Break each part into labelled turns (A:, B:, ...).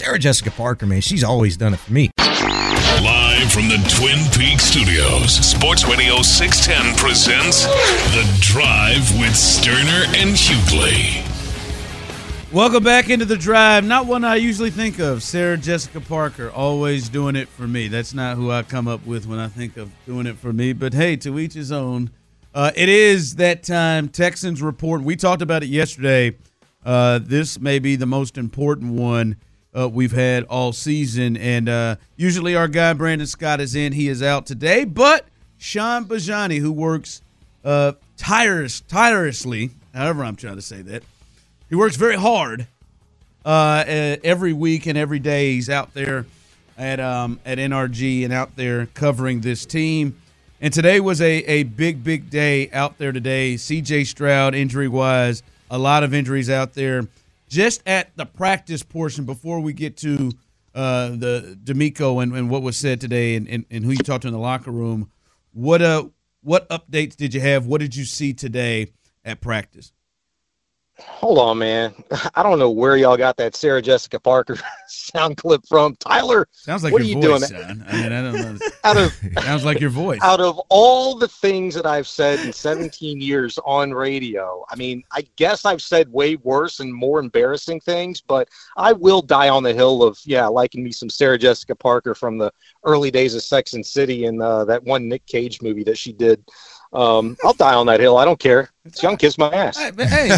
A: Sarah Jessica Parker, man, she's always done it for me.
B: Live from the Twin Peaks studios, Sports Radio 610 presents The Drive with Stoerner and Hughley.
C: Welcome back into the drive. Not one I usually think of. Sarah Jessica Parker, always doing it for me. That's not who I come up with when I think of doing it for me. But hey, to each his own. Uh, it is that time. Texans report. We talked about it yesterday. Uh, this may be the most important one uh, we've had all season. And uh, usually our guy Brandon Scott is in. He is out today. But Shaun Bijani, who works uh, tireless, tirelessly, however I'm trying to say that, he works very hard uh, every week and every day. He's out there at um, at NRG and out there covering this team. And today was a, a big, big day out there today. CJ Stroud, injury wise, a lot of injuries out there. Just at the practice portion, before we get to uh, the DeMeco and, and what was said today and, and, and who you talked to in the locker room, what uh what updates did you have? What did you see today at practice?
D: Hold on, man. I don't know where y'all got that Sarah Jessica Parker sound clip from. Tyler,
C: sounds like
D: what
C: your
D: are you
C: voice,
D: doing?
C: son. I mean, I don't know.
D: out of
C: sounds like your voice.
D: out of all the things that I've said in 17 years on radio, I mean, I guess I've said way worse and more embarrassing things, but I will die on the hill of yeah, liking me some Sarah Jessica Parker from the early days of Sex and City and uh, that one Nick Cage movie that she did. Um, I'll die on that hill. I don't care. It's young kiss my ass.
C: Hey, but hey,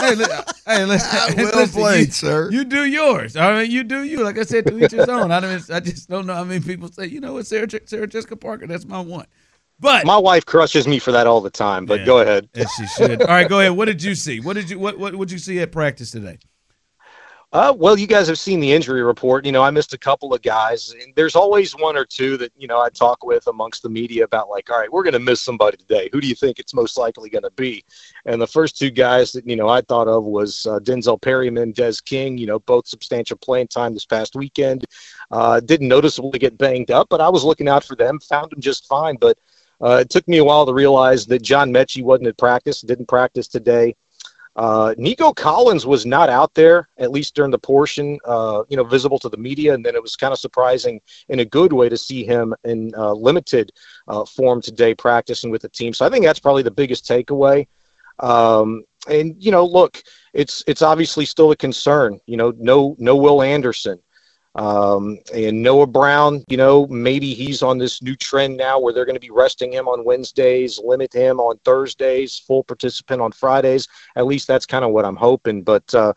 C: hey, li- hey, li-
E: Well
C: listen,
E: played,
C: you,
E: sir.
C: You do yours. I mean, you do you. Like I said, to each his own. I don't. I just don't know. I mean, people say, you know what, Sarah, Sarah Jessica Parker, that's my one. But
D: My wife crushes me for that all the time, but
C: Yeah.
D: go ahead.
C: as she should. All right, go ahead. What did you see? What did you what what would you see at practice today?
D: Uh, well, you guys have seen the injury report. You know, I missed a couple of guys, and there's always one or two that you know I talk with amongst the media about like, all right, we're going to miss somebody today. Who do you think it's most likely going to be? And the first two guys that you know I thought of was uh, Denzel Perryman, Des King. You know, both substantial playing time this past weekend. Uh, didn't noticeably get banged up, but I was looking out for them. Found them just fine, but. Uh, it took me a while to realize that John Metchie wasn't at practice, didn't practice today. Uh, Nico Collins was not out there, at least during the portion, uh, you know, visible to the media. And then it was kind of surprising in a good way to see him in uh, limited uh, form today practicing with the team. So I think that's probably the biggest takeaway. Um, and, you know, look, it's, it's obviously still a concern, you know, no, no Will Anderson. Um, and Noah Brown, you know, maybe he's on this new trend now where they're going to be resting him on Wednesdays, limit him on Thursdays, full participant on Fridays. At least that's kind of what I'm hoping. But, uh,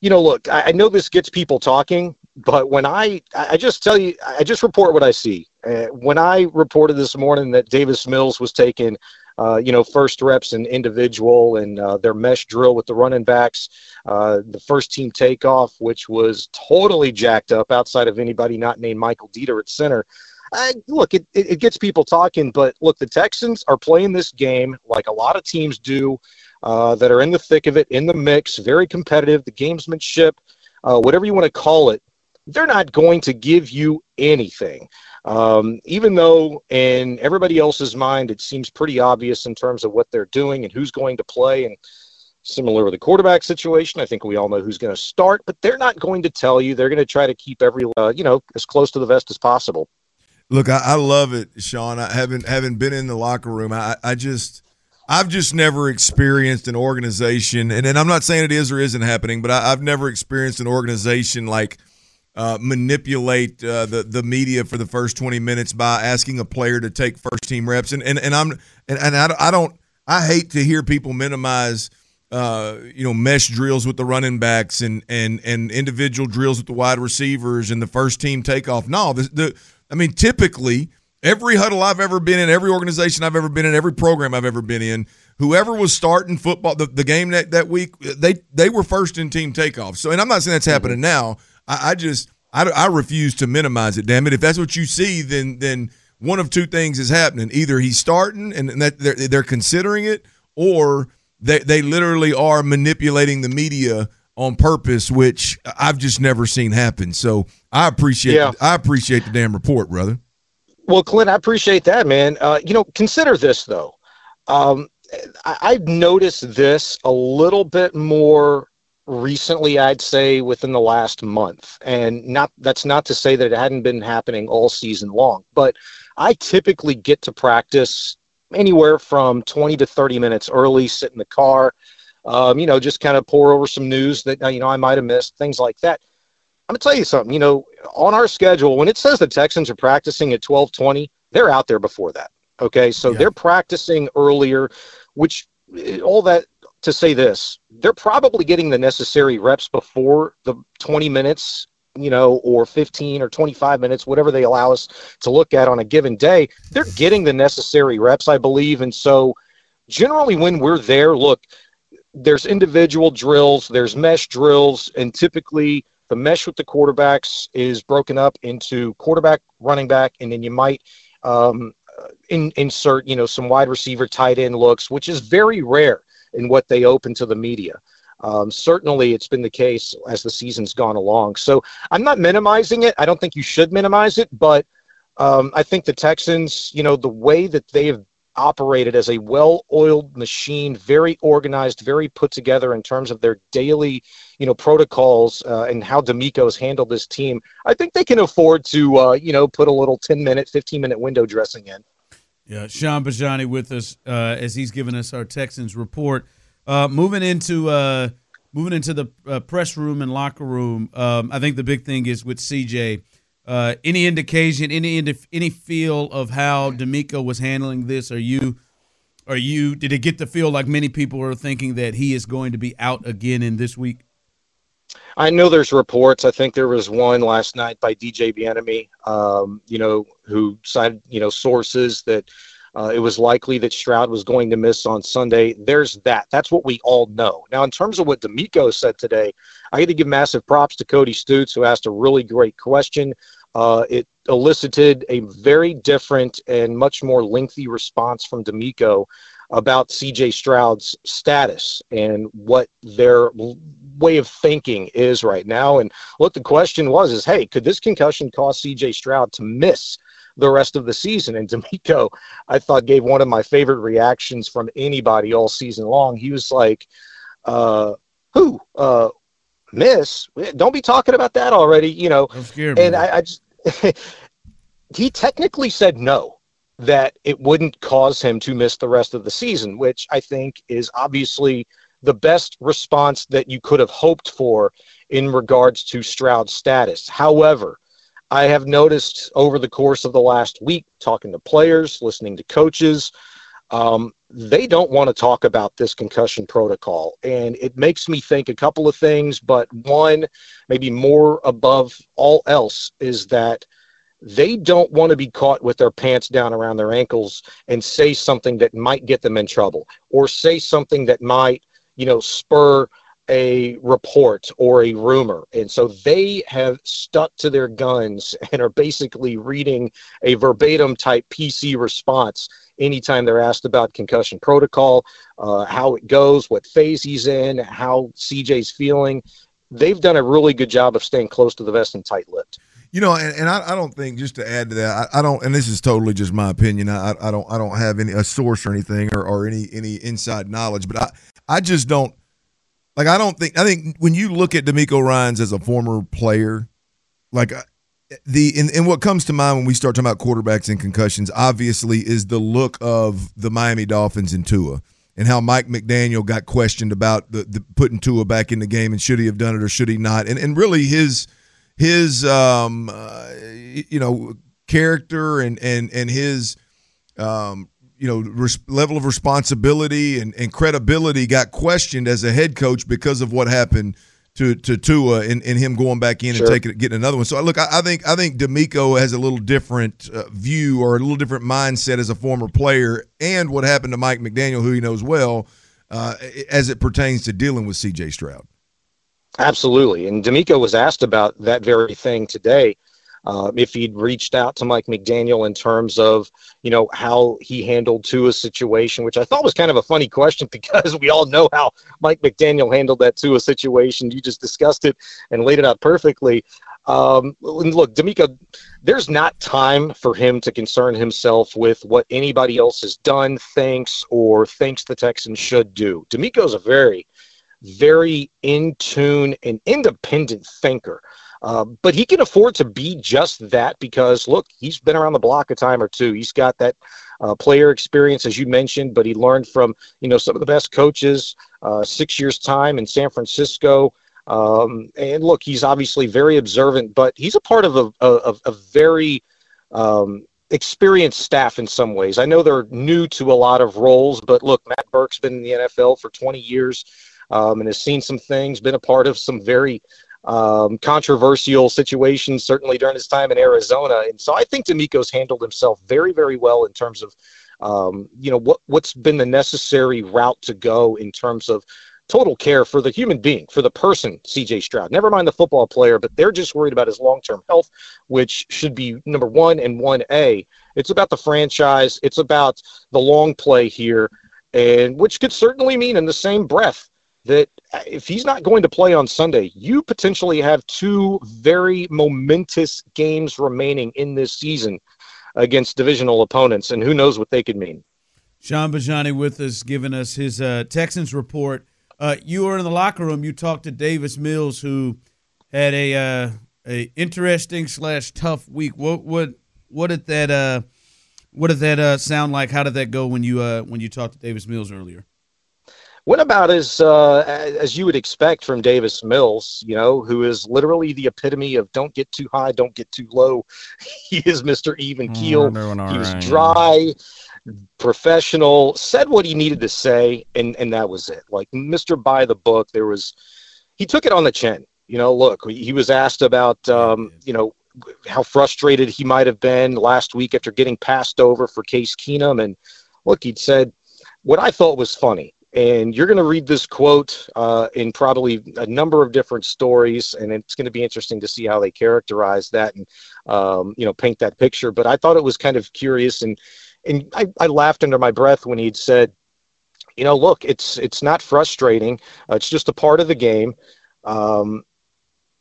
D: you know, look, I, I know this gets people talking, but when I, I just tell you, I just report what I see. Uh, when I reported this morning that Davis Mills was taking, uh, you know, first reps and individual and uh, their mesh drill with the running backs, uh, the first team takeoff, which was totally jacked up outside of anybody not named Michael Deiter at center. I, look, it, it, it gets people talking, but look, the Texans are playing this game like a lot of teams do uh, that are in the thick of it, in the mix, very competitive, the gamesmanship, uh, whatever you want to call it. They're not going to give you anything. Um, even though in everybody else's mind it seems pretty obvious in terms of what they're doing and who's going to play and similar with the quarterback situation i think we all know who's going to start but they're not going to tell you they're going to try to keep every uh, you know as close to the vest as possible
E: Look, I, I love it, Shaun. I haven't haven't been in the locker room. I, I just I've just never experienced an organization, and, and I'm not saying it is or isn't happening, but I, I've never experienced an organization like uh, manipulate uh, the the media for the first 20 minutes by asking a player to take first team reps. And and, and I'm and, and I, I don't I hate to hear people minimize uh, you know mesh drills with the running backs and and and individual drills with the wide receivers and the first team takeoff. No, the, the I mean typically every huddle I've ever been in, every organization I've ever been in, every program I've ever been in, whoever was starting football the, the game that, that week, they they were first in team takeoff. So and I'm not saying that's happening now. I, I just I, I refuse to minimize it. Damn it! If that's what you see, then then one of two things is happening: either he's starting and that they're, they're considering it, or they they literally are manipulating the media on purpose, which I've just never seen happen. So I appreciate
D: Yeah.
E: I appreciate the damn report, brother.
D: Well, Clint, I appreciate that, man. Uh, you know, consider this though. Um, I, I've noticed this a little bit more recently, I'd say within the last month. And not that's not to say that it hadn't been happening all season long, but I typically get to practice anywhere from 20 to 30 minutes early, sit in the car, um, you know, just kind of pour over some news that, you know, I might have missed, things like that. I'm going to tell you something, you know, on our schedule, when it says the Texans are practicing at 1220, they're out there before that. Okay. So yeah. they're practicing earlier, which all that to say this, they're probably getting the necessary reps before the 20 minutes, you know, or 15 or 25 minutes, whatever they allow us to look at on a given day. They're getting the necessary reps, I believe. And so, generally, when we're there, look, there's individual drills, there's mesh drills, and typically the mesh with the quarterbacks is broken up into quarterback, running back, and then you might um, in, insert, you know, some wide receiver tight end looks, which is very rare in what they open to the media. Um, certainly, it's been the case as the season's gone along. So I'm not minimizing it. I don't think you should minimize it, but um, I think the Texans, you know, the way that they have operated as a well-oiled machine, very organized, very put together in terms of their daily, you know, protocols uh, and how DeMeco's handled this team. I think they can afford to, uh, you know, put a little 10-minute, 15-minute window dressing in.
C: Yeah, Shaun Bijani with us uh, as he's giving us our Texans report. Uh, moving into uh, moving into the uh, press room and locker room, um, I think the big thing is with CJ. Uh, any indication, any any feel of how DeMeco was handling this? Are you are you did it get the feel like many people are thinking that he is going to be out again in this week?
D: I know there's reports. I think there was one last night by DJ Bieniemy, um, you know, who cited, you know, sources that uh, it was likely that Stroud was going to miss on Sunday. There's that. That's what we all know. Now, in terms of what DeMeco said today, I got to give massive props to Cody Stoots, who asked a really great question. Uh, it elicited a very different and much more lengthy response from DeMeco about CJ Stroud's status and what their way of thinking is right now. And what the question was is, hey, could this concussion cause CJ Stroud to miss the rest of the season? And DeMeco, I thought, gave one of my favorite reactions from anybody all season long. He was like, uh, who? Uh, miss? Don't be talking about that already, you know. and I, I just, he technically said no that it wouldn't cause him to miss the rest of the season, which I think is obviously the best response that you could have hoped for in regards to Stroud's status. However, I have noticed over the course of the last week, talking to players, listening to coaches, um, they don't want to talk about this concussion protocol. And it makes me think a couple of things, but one, maybe more above all else, is that – they don't want to be caught with their pants down around their ankles and say something that might get them in trouble or say something that might, you know, spur a report or a rumor. And so they have stuck to their guns and are basically reading a verbatim type PC response anytime they're asked about concussion protocol, uh, how it goes, what phase he's in, how CJ's feeling. They've done a really good job of staying close to the vest and tight lipped.
E: You know, and, and I, I, don't think just to add to that, I, I, don't, and this is totally just my opinion. I, I don't, I don't have any a source or anything or, or any any inside knowledge, but I, I just don't like. I don't think. I think when you look at DeMeco Ryans as a former player, like uh, the and, and what comes to mind when we start talking about quarterbacks and concussions, obviously, is the look of the Miami Dolphins and Tua and how Mike McDaniel got questioned about the, the putting Tua back in the game and should he have done it or should he not, and and really his his um, uh, you know character and and and his um, you know res- level of responsibility and, and credibility got questioned as a head coach because of what happened to to Tua and, and him going back in sure. and taking getting another one. So look, I, I think I think DeMeco has a little different uh, view or a little different mindset as a former player, and what happened to Mike McDaniel, who he knows well, uh, as it pertains to dealing with C.J. Stroud.
D: Absolutely. And DeMeco was asked about that very thing today. Uh, if he'd reached out to Mike McDaniel in terms of, you know, how he handled Tua's situation, which I thought was kind of a funny question because we all know how Mike McDaniel handled that Tua situation. You just discussed it and laid it out perfectly. Um, look, DeMeco, there's not time for him to concern himself with what anybody else has done, thinks, or thinks the Texans should do. DeMeco's a very very in tune and independent thinker. Uh, but he can afford to be just that because, look, he's been around the block a time or two. He's got that uh, player experience, as you mentioned, but he learned from you know some of the best coaches. Uh, six years time in San Francisco, um, and look, he's obviously very observant, but he's a part of a, a, a very um, experienced staff in some ways. I know they're new to a lot of roles, but look, Matt Burke's been in the NFL for 20 years um, and has seen some things, been a part of some very um, controversial situations, certainly during his time in Arizona. And so I think DeMeco's handled himself very, very well in terms of, um, you know, what, what's been the necessary route to go in terms of total care for the human being, for the person, CJ Stroud. Never mind the football player, but they're just worried about his long term health, which should be number one and 1A. It's about the franchise, it's about the long play here, and which could certainly mean in the same breath that if he's not going to play on Sunday, you potentially have two very momentous games remaining in this season against divisional opponents, and who knows what they could mean.
C: Shaun Bijani with us, giving us his uh, Texans report. Uh, you were in the locker room. You talked to Davis Mills, who had a uh, a interesting slash tough week. What what what did that uh, what did that uh, sound like? How did that go when you uh, when you talked to Davis Mills earlier?
D: Went about as uh, as you would expect from Davis Mills, you know, who is literally the epitome of don't get too high, don't get too low. he is Mr. Even Keel.
F: Mm,
D: he was dry, professional, said what he needed to say, and and that was it. Like Mr. By the book, there was he took it on the chin. You know, look, he was asked about um, you know how frustrated he might have been last week after getting passed over for Case Keenum, and look, he'd said what I thought was funny and you're going to read this quote uh, in probably a number of different stories and it's going to be interesting to see how they characterize that and um, you know paint that picture. But i thought it was kind of curious and and I, I laughed under my breath when he'd said you know look it's it's not frustrating. Uh, it's just a part of the game. Um,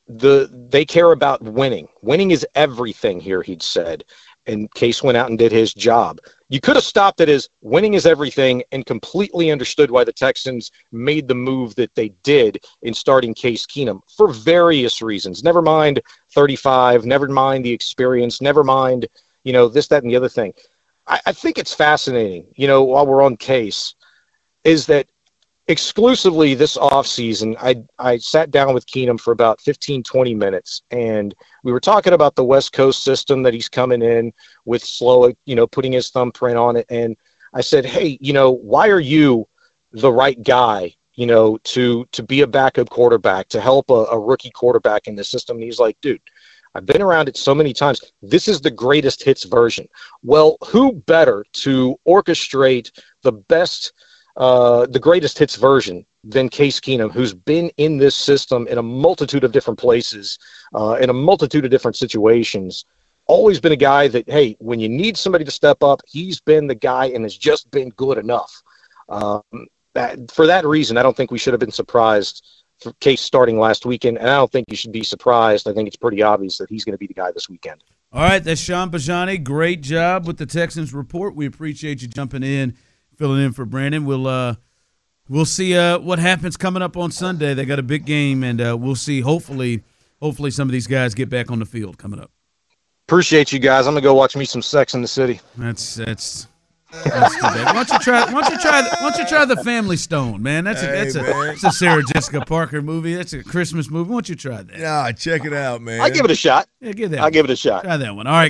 D: the they care about winning. Winning is everything here he'd said and Case went out and did his job. You could have stopped it as winning is everything and completely understood why the Texans made the move that they did in starting Case Keenum for various reasons. Never mind 35, never mind the experience, never mind, you know, this, that, and the other thing. I, I think it's fascinating, you know, while we're on Case, is that exclusively this offseason, I, I sat down with Keenum for about 15, 20 minutes, and we were talking about the West Coast system that he's coming in with slow, you know, putting his thumbprint on it. And I said, hey, you know, why are you the right guy, you know, to to be a backup quarterback, to help a, a rookie quarterback in the system? And he's like, dude, I've been around it so many times. This is the greatest hits version. Well, who better to orchestrate the best – uh, the greatest hits version than Case Keenum, who's been in this system in a multitude of different places, uh, in a multitude of different situations. Always been a guy that, hey, when you need somebody to step up, he's been the guy and has just been good enough. Um, that, for that reason, I don't think we should have been surprised for Case starting last weekend, and I don't think you should be surprised. I think it's pretty obvious that he's going to be the guy this weekend.
C: All right, that's Shaun Bijani. Great job with the Texans report. We appreciate you jumping in filling in for Brandon. We'll uh, we'll see uh, what happens coming up on Sunday. They got a big game, and uh, we'll see. Hopefully, hopefully some of these guys get back on the field coming up.
D: Appreciate you guys. I'm gonna go watch me some Sex in the City.
C: That's that's. That's too bad. Why don't you try? Why don't you try? Why don't you try the Family Stone, man? That's a
E: Hey,
C: that's a that's a Sarah Jessica Parker movie. That's a Christmas movie. Why don't you try that?
E: Yeah, check it out, man.
D: I give it a shot.
C: Yeah, give that.
D: I
C: one.
D: give it a shot.
C: Try that one. All right.